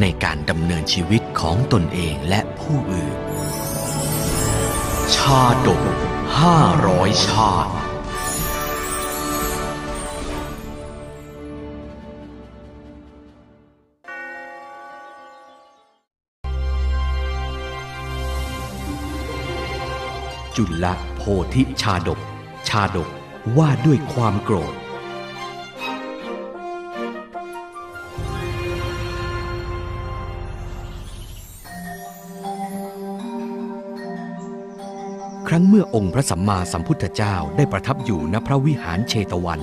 ในการดำเนินชีวิตของตนเองและผู้อื่น ชาดกห้าร้อยชาติจุลโพธิชาดก ชาดกว่าด้วยความโกรธ รั้งเมื่อองค์พระสัมมาสัมพุทธเจ้าได้ประทับอยู่ณพระวิหารเชตวัน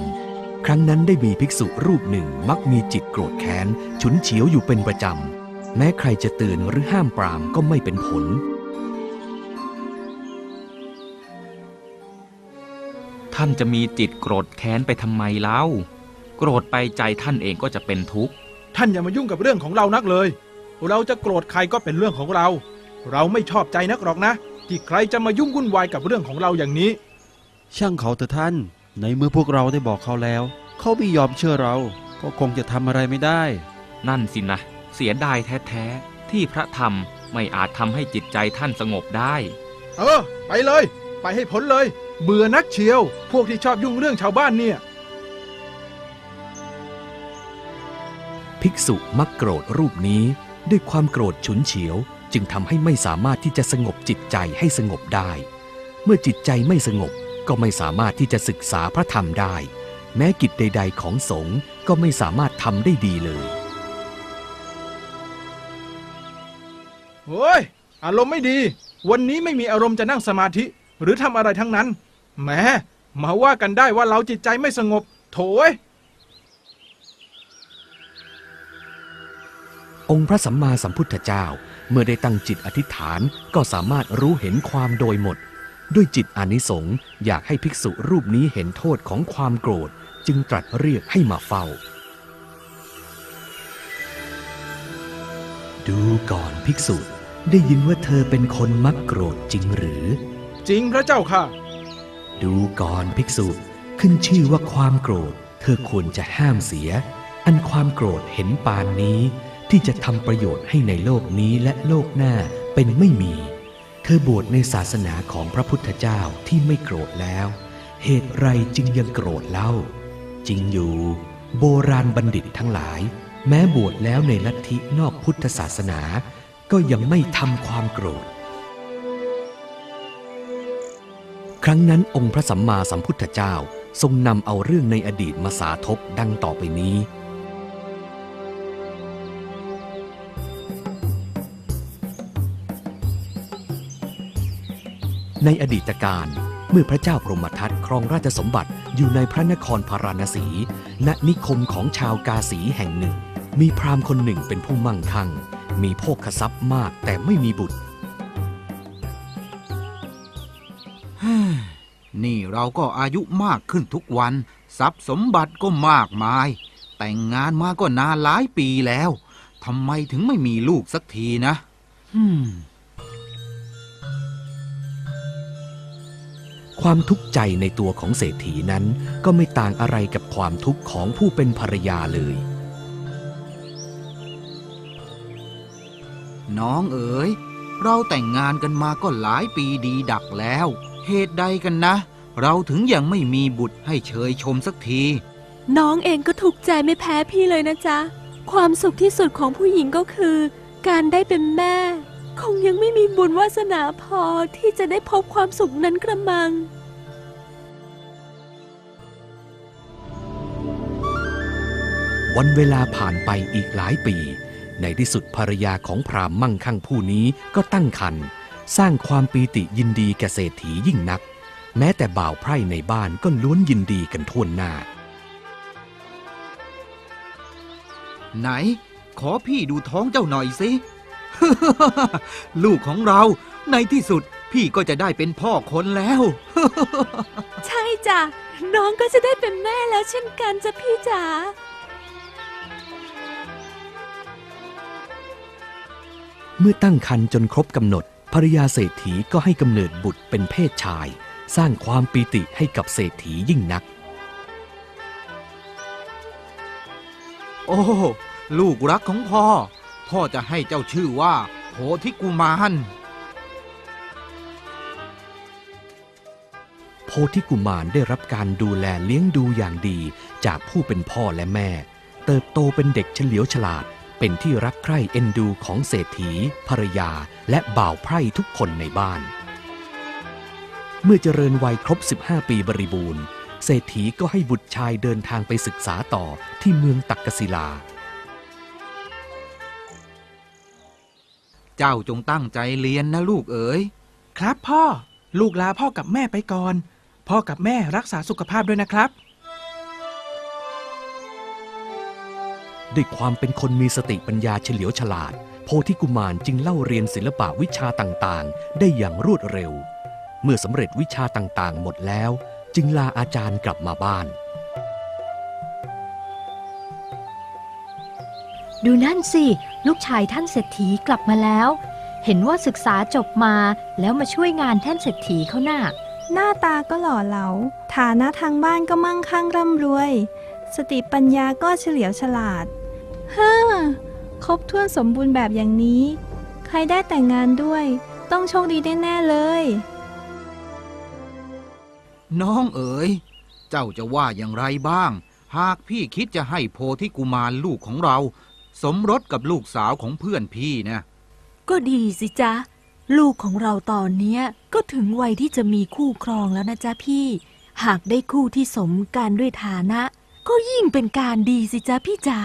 ครั้งนั้นได้มีภิกษุรูปหนึ่งมักมีจิตโกรธแค้น ฉุนเฉียวอยู่เป็นประจำ แม้ใครจะเตือนหรือห้ามปรามก็ไม่เป็นผล ท่านจะมีจิตโกรธแค้นไปทำไมเล่า โกรธไปใจท่านเองก็จะเป็นทุกข์ ท่านอย่ามายุ่งกับเรื่องของเรานักเลย เราจะโกรธใครก็เป็นเรื่องของเรา เราไม่ชอบใจนักหรอกนะ ที่ใครจะมายุ่งวุ่นวายกับเรื่องของเราอย่างนี้ ช่างเขาเถอะท่าน ในเมื่อพวกเราได้บอกเขาแล้ว เขาไม่ยอมเชื่อเรา ก็คงจะทำอะไรไม่ได้ นั่นสินะ เสียดายแท้ๆ ที่พระธรรมไม่อาจทำให้จิตใจท่านสงบได้ เออ ไปเลย ไปให้พ้นเลย เบื่อนักเชียว พวกที่ชอบยุ่งเรื่องชาวบ้านเนี่ย ภิกษุมักโกรธรูปนี้ด้วยความโกรธฉุนเฉียว จึงทำให้ไม่สามารถที่จะสงบจิตใจให้สงบได้ เมื่อจิตใจไม่สงบก็ไม่สามารถที่จะศึกษาพระธรรมได้ แม้กิจใด ๆ ของสงฆ์ก็ไม่สามารถทำได้ดีเลยโอ้ยอารมณ์ไม่ดี วันนี้ไม่มีอารมณ์จะนั่งสมาธิ หรือทำอะไรทั้งนั้นแหมมาว่ากันได้ว่าเราจิตใจไม่สงบ โถยองค์พระสัมมาสัมพุทธเจ้า เมื่อได้ตั้งจิตอธิษฐานก็สามารถรู้เห็นความโดยหมด ด้วยจิตอานิสงส์อยากให้ภิกษุรูปนี้เห็นโทษของความโกรธ จึงตรัสเรียกให้มาเฝ้า ดูก่อนภิกษุได้ยินว่าเธอเป็นคนมักโกรธจริงหรือ จริงพระเจ้าค่ะ ดูก่อนภิกษุขึ้นชื่อว่าความโกรธ เธอควรจะห้ามเสีย อันความโกรธเห็นปานนี้ ที่จะทำประโยชน์ให้ในโลกนี้และโลกหน้าเป็นไม่มีเธอบวชในศาสนาของพระพุทธเจ้าที่ไม่โกรธแล้ว เหตุไรจึงยังโกรธเล่า จริงอยู่ โบราณบัณฑิตทั้งหลาย แม้บวชแล้วในลัทธินอกพุทธศาสนา ก็ยังไม่ทำความโกรธ ครั้งนั้นองค์พระสัมมาสัมพุทธเจ้าทรงนำเอาเรื่องในอดีตมาสาธบดังต่อไปนี้ ในอดีตการเมื่อพระเจ้าพรหมทัตครองราชสมบัติอยู่ในพระนครพาราณสี ณนิคมของชาวกาสีแห่งหนึ่ง มีพราหมณ์คนหนึ่งเป็นผู้มั่งคั่ง มีโภคทรัพย์มากแต่ไม่มีบุตร นี่เราก็อายุมากขึ้นทุกวัน ทรัพย์สมบัติก็มากมาย แต่งงานมาก็นานหลายปีแล้วทำไมถึงไม่มีลูกสักทีนะฮึ ความทุกข์ใจในตัวของเศรษฐีนั้นก็ไม่ต่างอะไรกับความทุกข์ของผู้เป็นภรรยาเลย น้องเอ๋ย เราแต่งงานกันมาก็หลายปีดีดักแล้ว เหตุใดกันนะ เราถึงยังไม่มีบุตรให้เชยชมสักที น้องเองก็ถูกใจไม่แพ้พี่เลยนะจ๊ะ ความสุขที่สุดของผู้หญิงก็คือ การได้เป็นแม่ คงยังไม่มีบุญวาสนาพอที่จะได้พบความสุขนั้นกระมัง วันเวลาผ่านไปอีกหลายปี ในที่สุดภรรยาของพราหมณ์มั่งคั่งผู้นี้ก็ตั้งครรภ์สร้างความปีติยินดีแก่เศรษฐียิ่งนัก แม้แต่บ่าวไพร่ในบ้านก็ล้วนยินดีกันทั่วหน้า ไหน ขอพี่ดูท้องเจ้าหน่อยสิ ลูกของเราในที่สุดพี่ก็จะได้เป็นพ่อคนแล้ว ใช่จ้ะ น้องก็จะได้เป็นแม่แล้วเช่นกันจ้ะพี่จ๋าเมื่อตั้งครรภ์จนครบกำหนด ภรรยาเศรษฐีก็ให้กำเนิดบุตรเป็นเพศชาย สร้างความปีติให้กับเศรษฐียิ่งนัก โอ้ ลูกรักของพ่อ พ่อจะให้เจ้าชื่อว่าโพธิกุมารโพธิกุมารได้รับการดูแลเลี้ยงดูอย่างดีจากผู้เป็นพ่อและแม่ เติบโตเป็นเด็กเฉลียวฉลาด เป็นที่รักใคร่เอ็นดูของเศรษฐีภรรยา และบ่าวไพร่ทุกคนในบ้าน เมื่อเจริญวัยครบ 15 ปีบริบูรณ์ เศรษฐีก็ให้บุตรชายเดินทางไปศึกษาต่อที่เมืองตักกศิลา เจ้าจงตั้งใจเรียนนะลูกเอ๋ย ครับพ่อ ลูกลาพ่อกับแม่ไปก่อน พ่อกับแม่รักษาสุขภาพด้วยนะครับ ด้วยความเป็นคนมีสติปัญญาเฉลียวฉลาด โพธิกุมารจึงเล่าเรียนศิลปะวิชาต่างๆ ได้อย่างรวดเร็ว เมื่อสำเร็จวิชาต่างๆ หมดแล้ว จึงลาอาจารย์กลับมาบ้าน ดูนั่นสิ ลูกชายท่านเศรษฐีกลับมาแล้ว เห็นว่าศึกษาจบมาแล้วมาช่วยงานท่านเศรษฐีเขาน่ะหน้าตาก็หล่อเหลา ฐานะทางบ้านก็มั่งคั่งร่ำรวย สติปัญญาก็เฉลียวฉลาดฮ่าครบถ้วนสมบูรณ์แบบอย่างนี้ ใครได้แต่งงานด้วย ต้องโชคดีแน่ๆเลย น้องเอ๋ย เจ้าจะว่าอย่างไรบ้าง หากพี่คิดจะให้โพธิกุมารลูกของเรา สมรสกับลูกสาวของเพื่อนพี่นะ ก็ดีสิจ๊ะ ลูกของเราตอนเนี้ยก็ถึงวัยที่จะมีคู่ครองแล้วนะจ๊ะพี่ หากได้คู่ที่สมกันด้วยฐานะ ก็ยิ่งเป็นการดีสิจ๊ะพี่จ๋า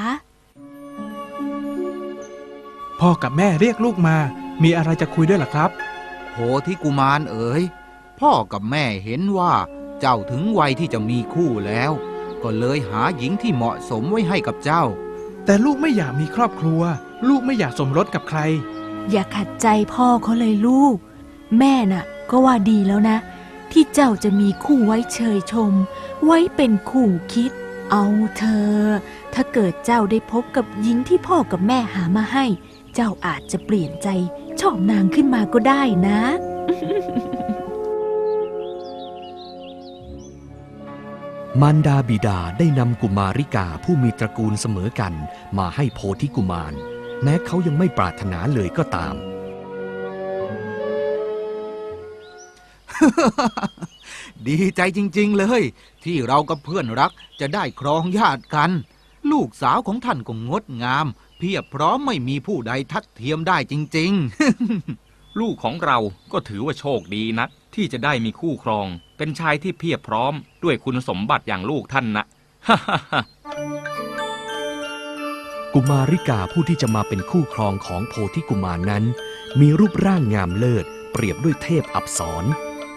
พ่อกับแม่เรียกลูกมา มีอะไรจะคุยด้วยล่ะครับโพธิกุมารเอ๋ย พ่อกับแม่เห็นว่าเจ้าถึงวัยที่จะมีคู่แล้ว ก็เลยหาหญิงที่เหมาะสมไว้ให้กับเจ้า แต่ลูกไม่อยากมีครอบครัว ลูกไม่อยากสมรสกับใคร อย่าขัดใจพ่อเขาเลยลูก แม่น่ะ ก็ว่าดีแล้วนะ ที่เจ้าจะมีคู่ไว้เชยชม ไว้เป็นคู่คิด เอาเธอ ถ้าเกิดเจ้าได้พบกับหญิงที่พ่อกับแม่หามาให้ เจ้าอาจจะเปลี่ยนใจชอบนางขึ้นมาก็ได้นะ มารดาบิดาได้นำกุมาริกาผู้มีตระกูลเสมอกันมาให้โพธิกุมาร แม้เขายังไม่ปรารถนาเลยก็ตาม ดีใจจริง ๆ เลย ที่เรากับเพื่อนรักจะได้ครองญาติกัน ลูกสาวของท่านก็งดงาม เพียบพร้อมไม่มีผู้ใดทัดเทียมได้จริง ๆ ลูกของเราก็ถือว่าโชคดีนัก ที่จะได้มีคู่ครอง เป็นชายที่เพียบพร้อม ด้วยคุณสมบัติอย่างลูกท่านนะกุมาริกาผู้ที่จะมาเป็นคู่ครองของโพธิกุมารนั้น มีรูปร่างงามเลิศ เปรียบด้วยเทพอับสร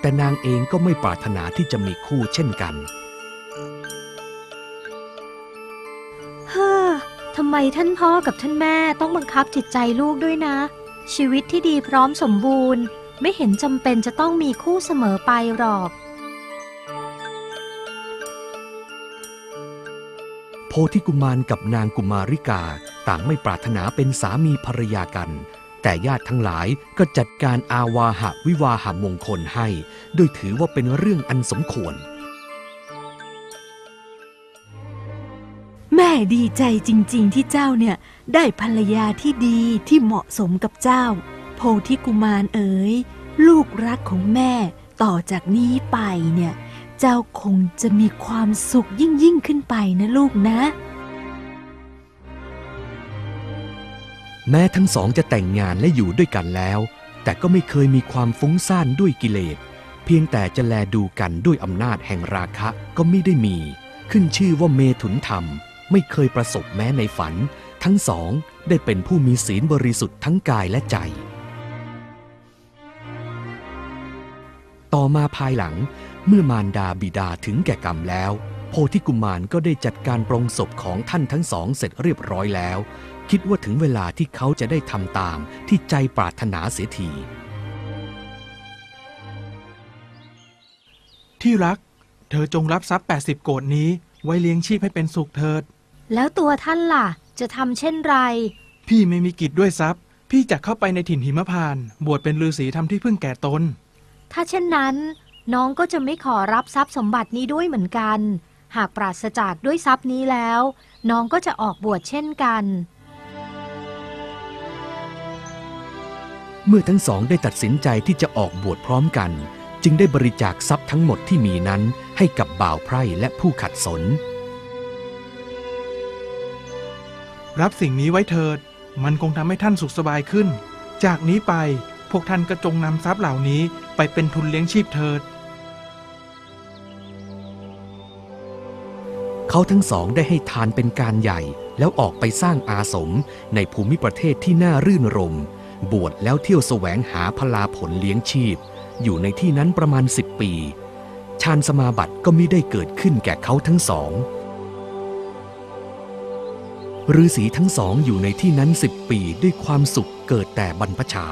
แต่นางเองก็ไม่ปรารถนาที่จะมีคู่เช่นกันฮ่าทำไมท่านพ่อกับท่านแม่ต้องบังคับจิตใจลูกด้วยนะ ชีวิตที่ดีพร้อมสมบูรณ์ ไม่เห็นจำเป็นจะต้องมีคู่เสมอไปหรอก โพธิกุมารกับนางกุมาริกาต่างไม่ปรารถนาเป็นสามีภรรยากัน แต่ญาติทั้งหลายก็จัดการอาวาหะวิวาหมงคลให้ โดยถือว่าเป็นเรื่องอันสมควร แม่ดีใจจริง ๆ ที่เจ้าเนี่ย ได้ภรรยาที่ดีที่เหมาะสมกับเจ้า โพธิกุมารเอ๋ย ลูกรักของแม่ต่อจากนี้ไปเนี่ย เจ้าคงจะมีความสุขยิ่งยิ่งขึ้นไปนะลูกนะ แม้ทั้งสองจะแต่งงานและอยู่ด้วยกันแล้ว แต่ก็ไม่เคยมีความฟุ้งซ่านด้วยกิเลส เพียงแต่จะแลดูกันด้วยอำนาจแห่งราคะก็ไม่ได้มี ขึ้นชื่อว่าเมถุนธรรม ไม่เคยประสบแม้ในฝัน ทั้งสองได้เป็นผู้มีศีลบริสุทธิ์ทั้งกายและใจ ต่อมาภายหลังเมื่อมารดาบิดาถึงแก่กรรมแล้วโพโพธิกุมารก็ได้จัดการปรงศพของท่านทั้งสองเสร็จเรียบร้อยแล้ว คิดว่าถึงเวลาที่เขาจะได้ทำตามที่ใจปรารถนาเสียทีที่รัก เธอจงรับทรัพย์ 80 โกดนี้ไว้เลี้ยงชีพให้เป็นสุขเถิด แล้วตัวท่านล่ะ จะทำเช่นไร พี่ไม่มีกิจด้วยทรัพย์ พี่จะเข้าไปในถิ่นหิมพานต์บวชเป็นฤาษีทำที่พึ่งแก่ตน ถ้าเช่นนั้น น้องก็จะไม่ขอรับทรัพย์สมบัตินี้ด้วยเหมือนกัน หากปราศจากด้วยทรัพย์นี้แล้ว น้องก็จะออกบวชเช่นกัน เมื่อทั้งสองได้ตัดสินใจที่จะออกบวชพร้อมกัน จึงได้บริจาคทรัพย์ทั้งหมดที่มีนั้นให้กับบ่าวไพร่และผู้ขัดสน รับสิ่งนี้ไว้เถิด มันคงทำให้ท่านสุขสบายขึ้น จากนี้ไปพวกท่านก็จงนำทรัพย์เหล่านี้ไปเป็นทุนเลี้ยงชีพเถิด เขาทั้งสองได้ให้ทานเป็นการใหญ่แล้วออกไปสร้างอาสมในภูมิประเทศที่น่ารื่นรม บวชแล้วเที่ยวแสวงหาพลาผลเลี้ยงชีพ อยู่ในที่นั้นประมาณสิบปี ฌานสมาบัติก็มิได้เกิดขึ้นแก่เขาทั้งสอง ฤาษีทั้งสองอยู่ในที่นั้นสิบปีด้วยความสุขเกิดแต่บรรพชา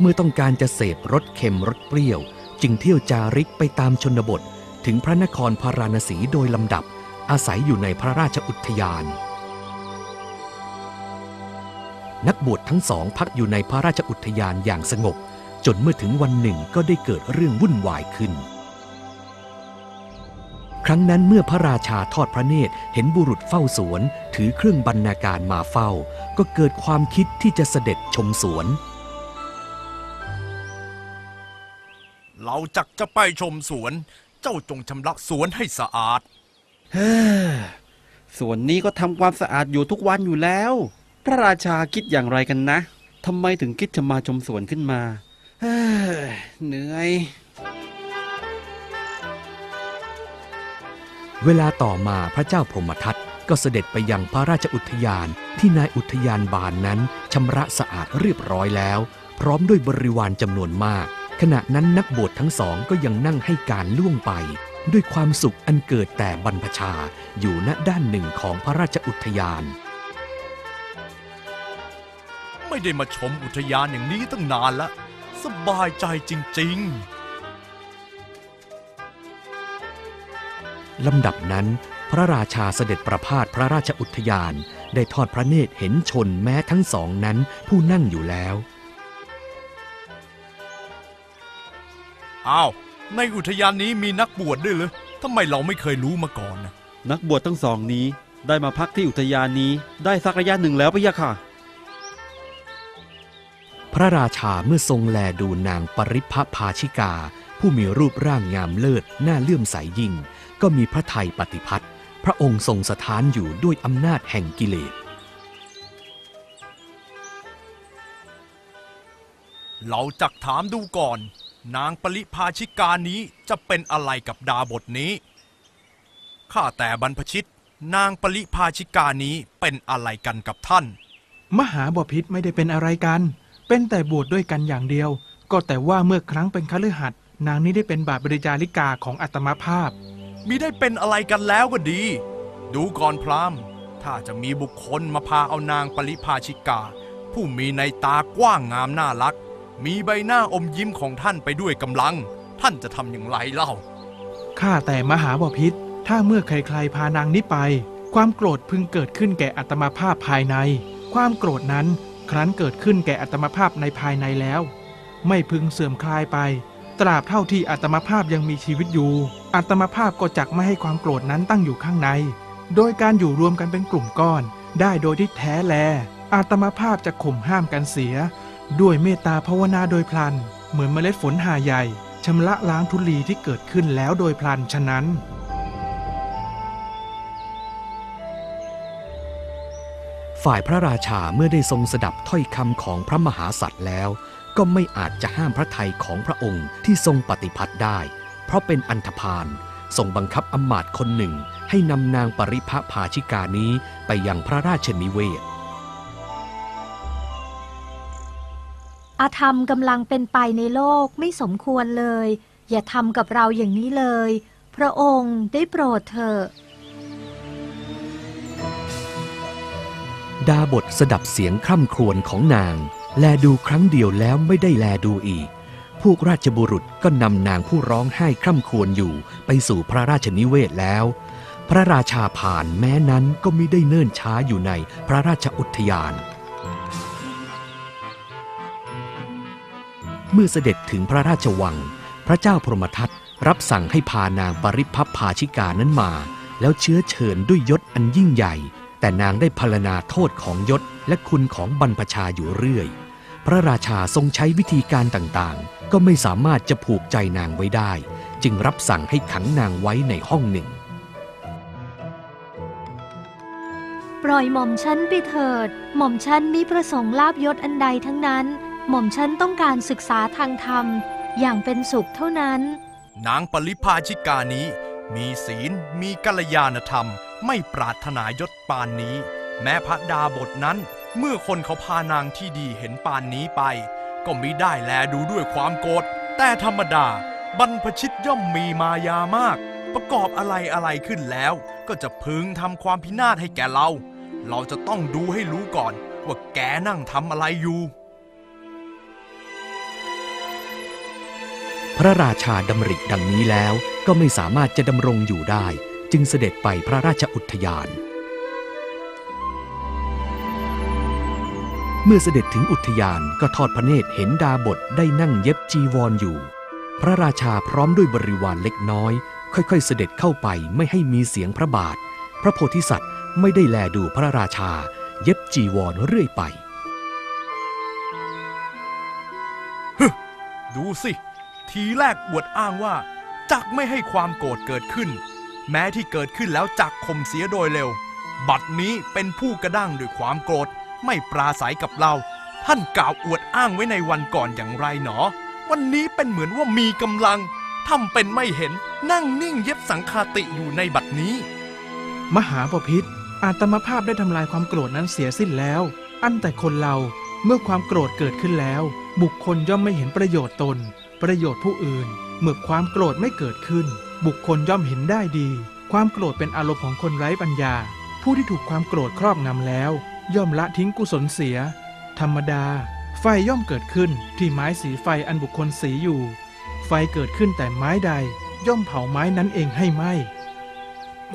เมื่อต้องการจะเสพรสเค็มรสเปรี้ยว จึงเที่ยวจาริกไปตามชนบท ถึงพระนครพาราณสีโดยลำดับ อาศัยอยู่ในพระราชอุทยาน นักบวชทั้งสองพักอยู่ในพระราชอุทยานอย่างสงบ จนเมื่อถึงวันหนึ่งก็ได้เกิดเรื่องวุ่นวายขึ้น ครั้งนั้นเมื่อพระราชาทอดพระเนตรเห็นบุรุษเฝ้าสวน ถือเครื่องบรรณาการมาเฝ้า ก็เกิดความคิดที่จะเสด็จชมสวน เราจักจะไปชมสวน เจ้าจงชำระสวนให้สะอาดเฮ้อส่วนนี้ก็ทำความสะอาดอยู่ทุกวันอยู่แล้ว พระราชาคิดอย่างไรกันนะทำไมถึงคิดจะมาชมสวนขึ้นมาเฮ้อเหนื่อย เวลาต่อมาพระเจ้าพรหมทัตก็เสด็จไปยังพระราชอุทยานที่นายอุทยานบานนั้นชำระสะอาดเรียบร้อยแล้ว พร้อมด้วยบริวารจำนวนมาก ขณะนั้นนักบวชทั้งสองก็ยังนั่งให้การล่วงไป ด้วยความสุขอันเกิดแต่บรรพชาอยู่ณด้านหนึ่งของพระราชอุทยาน ไม่ได้มาชมอุทยานอย่างนี้ตั้งนานละ สบายใจจริง ลำดับนั้น พระราชาเสด็จประพาสพระราชอุทยาน ได้ทอดพระเนตรเห็นชนแม้ทั้งสองนั้นผู้นั่งอยู่แล้วๆอ้าวในอุทยานนี้มีนักบวชด้วยเหรอทำไมเราไม่เคยรู้มาก่อนนะนักบวชทั้งสองนี้ได้มาพักที่อุทยานนี้ได้สักระยะหนึ่งแล้วพะยะค่ะ พระราชาเมื่อทรงแลดูนางปริพภาชิกา ผู้มีรูปร่างงามเลิศน่าเลื่อมใสยิ่ง ก็มีพระทัยปฏิพัติพระองค์ทรงสถานอยู่ด้วยอำนาจแห่งกิเลส เราจักถามดูก่อน นางปริภาชิกานี้จะเป็นอะไรกับดาบทนี้ ข้าแต่บรรพชิต นางปริภาชิกานี้เป็นอะไรกันกับท่าน มหาบพิษไม่ได้เป็นอะไรกัน เป็นแต่บวชดด้วยกันอย่างเดียว ก็แต่ว่าเมื่อครั้งเป็นคฤหัสถ์นางนี้ได้เป็นบาทบริจาริกาของอัตมาภาพ มิได้เป็นอะไรกันแล้วก็ดี ดูก่อนพราหมณ์ ถ้าจะมีบุคคลมาพาเอานางปริภาชิกา ผู้มีในตากว้างงามน่ารัก มีใบหน้าอมยิ้มของท่านไปด้วยกำลัง ท่านจะทำอย่างไรเล่า ข้าแต่มหาบพิษถ้าเมื่อใครๆพานางนี้ไป ความโกรธพึงเกิดขึ้นแก่อัตมาภาพภายใน ความโกรธนั้นครั้นเกิดขึ้นแก่อัตมาภาพในภายในแล้ว ไม่พึงเสื่อมคลายไป ตราบเท่าที่อัตมาภาพยังมีชีวิตอยู่ อัตมาภาพก็จักไม่ให้ความโกรธนั้นตั้งอยู่ข้างใน โดยการอยู่รวมกันเป็นกลุ่มก้อน ได้โดยที่แท้แลอาตมาภาพจะข่มห้ามกันเสีย ด้วยเมตตาภาวนาโดยพลัน เหมือนเมล็ดฝนหาใหญ่ชำระล้างทุลีที่เกิดขึ้นแล้วโดยพลันฉะนั้น ฝ่ายพระราชาเมื่อได้ทรงสดับถ้อยคำของพระมหาสัตว์แล้ว ก็ไม่อาจจะห้ามพระทัยของพระองค์ที่ทรงปฏิพัติได้ พราะเป็นอันธพาลส่งบังคับอำมาตย์คนหนึ่ง ให้นำนางปริพะภาชิกานี้ไปยังพระราชนิเวศ อาธรรมกำลังเป็นไปในโลกไม่สมควรเลย อย่าทำกับเราอย่างนี้เลย พระองค์ได้โปรดเถอะดาบทสดับเสียงคร่ำครวญของนาง แลดูครั้งเดียวแล้วไม่ได้แลดูอีก พวกราชบุรุษก็นำนางผู้ร้องไห้คร่ำครวญอยู่ไปสู่พระราชนิเวศแล้ว พระราชาผ่านแม้นั้นก็ไมิได้เนิ่นช้าอยู่ในพระราชอุทยาน เมื่อเสด็จถึงพระราชวัง พระเจ้าพรหมทัตรับสั่งให้พานางปริพัพภาชิกานั้นมา แล้วเชื้อเชิญด้วยยศอันยิ่งใหญ่ แต่นางได้พรรณนาโทษของยศและคุณของบรรพชาอยู่เรื่อย พระราชาทรงใช้วิธีการต่างๆ ก็ไม่สามารถจะผูกใจนางไว้ได้ จึงรับสั่งให้ขังนางไว้ในห้องหนึ่ง ปล่อยหม่อมฉันไปเถิด หม่อมฉันมิประสงค์ลาบยศอันใดทั้งนั้น หม่อมฉันต้องการศึกษาทางธรรม อย่างเป็นสุขเท่านั้น นางปริพาชิกานี้ มีศีลมีกัลยาณธรรม ไม่ปรารถนายศปานนี้ แม้พระดาบทนั้น เมื่อคนเขาพานางที่ดีเห็นปานนี้ไป ก็มิได้แลดูด้วยความโกรธแต่ธรรมดา บรรพชิตย่อมมีมายามาก ประกอบอะไรอะไรขึ้นแล้ว ก็จะพึงทำความพินาศให้แก่เรา เราจะต้องดูให้รู้ก่อน ว่าแกนั่งทำอะไรอยู่ พระราชาดำริดังนี้แล้วก็ไม่สามารถจะดำรงอยู่ได้ จึงเสด็จไปพระราชอุทยาน เมื่อเสด็จถึงอุทยานก็ทอดพระเนตรเห็นดาบทได้นั่งเย็บจีวรออยู่ พระราชาพร้อมด้วยบริวารเล็กน้อย ค่อยๆ เสด็จเข้าไปไม่ให้มีเสียงพระบาท พระโพธิสัตว์ไม่ได้แลดูพระราชา เย็บจีวรเรื่อยไปดูสิ ทีแรกอวดอ้างว่า จักไม่ให้ความโกรธเกิดขึ้น แม้ที่เกิดขึ้นแล้วจักข่มเสียโดยเร็ว บัดนี้เป็นผู้กระด้างด้วยความโกรธ ไม่ปราศัยกับเรา ท่านกล่าวอวดอ้างไว้ในวันก่อนอย่างไรหนอ วันนี้เป็นเหมือนว่ามีกำลังทำเป็นไม่เห็นนั่งนิ่งเย็บสังคาติอยู่ในบัดนี้ มหาปพิธอาตมาภาพได้ทำลายความโกรธนั้นเสียสิ้นแล้ว อันแต่คนเราเมื่อความโกรธเกิดขึ้นแล้ว บุคคลย่อมไม่เห็นประโยชน์ตน ประโยชน์ผู้อื่น เมื่อความโกรธไม่เกิดขึ้น บุคคลย่อมเห็นได้ดี ความโกรธเป็นอารมณ์ของคนไร้ปัญญา ผู้ที่ถูกความโกรธครอบงำแล้ว ย่อมละทิ้งกุศลเสีย ธรรมดา ไฟย่อมเกิดขึ้นที่ไม้สีไฟอันบุคคลสีอยู่ ไฟเกิดขึ้นแต่ไม้ใด ย่อมเผาไม้นั้นเองให้ไหม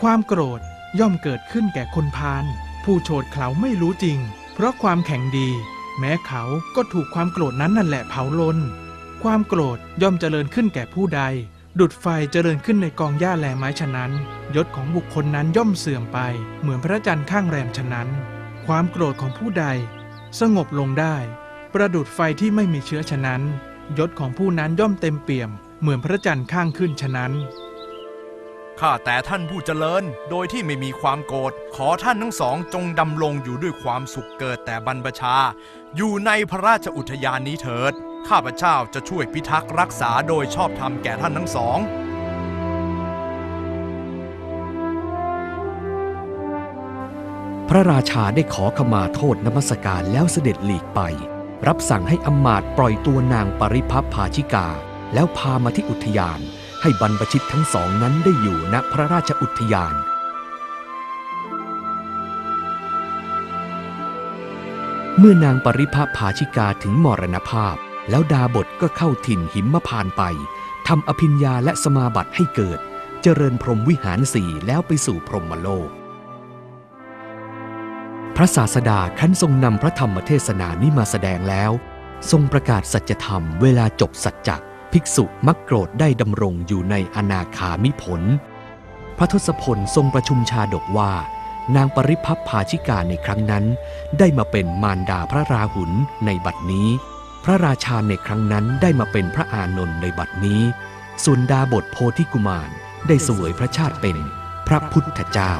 ความโกรธย่อมเกิดขึ้นแก่คนพาลผู้โฉดเขาไม่รู้จริง เพราะความแข็งดี แม้เขาก็ถูกความโกรธนั้นนั่นแหละเผาลน ความโกรธย่อมเจริญขึ้นแก่ผู้ใด ดุดไฟเจริญขึ้นในกองหญ้าแลไม้ฉะนั้น ยศของบุคคลนั้นย่อมเสื่อมไป เหมือนพระจันทร์ข้างแรมฉะนั้น ความโกรธของผู้ใด สงบลงได้ ประดุดไฟที่ไม่มีเชื้อฉะนั้น ยศของผู้นั้นย่อมเต็มเปี่ยม เหมือนพระจันทร์ข้างขึ้นฉะนั้นข้าแต่ท่านผู้เจริญ โดยที่ไม่มีความโกรธ ขอท่านทั้งสองจงดำรงอยู่ด้วยความสุขเกิดแต่บรรพชา อยู่ในพระราชอุทยานนี้เถิด ข้าพเจ้าจะช่วยพิทักษ์รักษาโดยชอบธรรมแก่ท่านทั้งสอง พระราชาได้ขอขมาโทษนมัสการแล้วเสด็จหลีกไป รับสั่งให้อมาตปล่อยตัวนางปริพัพภาชิกา แล้วพามาที่อุทยาน ให้บรรพชิตทั้งสองนั้นได้อยู่ณพระราชอุทยานเมื่อนางปริภพาชิกาถึงมรณภาพ แล้วดาบทก็เข้าถิ่นหิมพานไปทำอภิญญาและสมาบัติให้เกิด เจริญพรหมวิหารสี่แล้วไปสู่พรหมโลก พระศาสดาขั้นทรงนำพระธรรมเทศนานี้มาแสดงแล้ว ทรงประกาศสัจธรรมเวลาจบสัจจะภิกษุมักโกรธได้ดำรงอยู่ในอนาคามิผล พระทศพลทรงประชุมชาดกว่า นางปริพัพภาชิกาในครั้งนั้น ได้มาเป็นมารดาพระราหุลในบัดนี้ พระราชาในครั้งนั้นได้มาเป็นพระอานนท์ในบัดนี้ ส่วนดาบทโพธิกุมารได้เสวยพระชาติเป็นพระพุทธเจ้า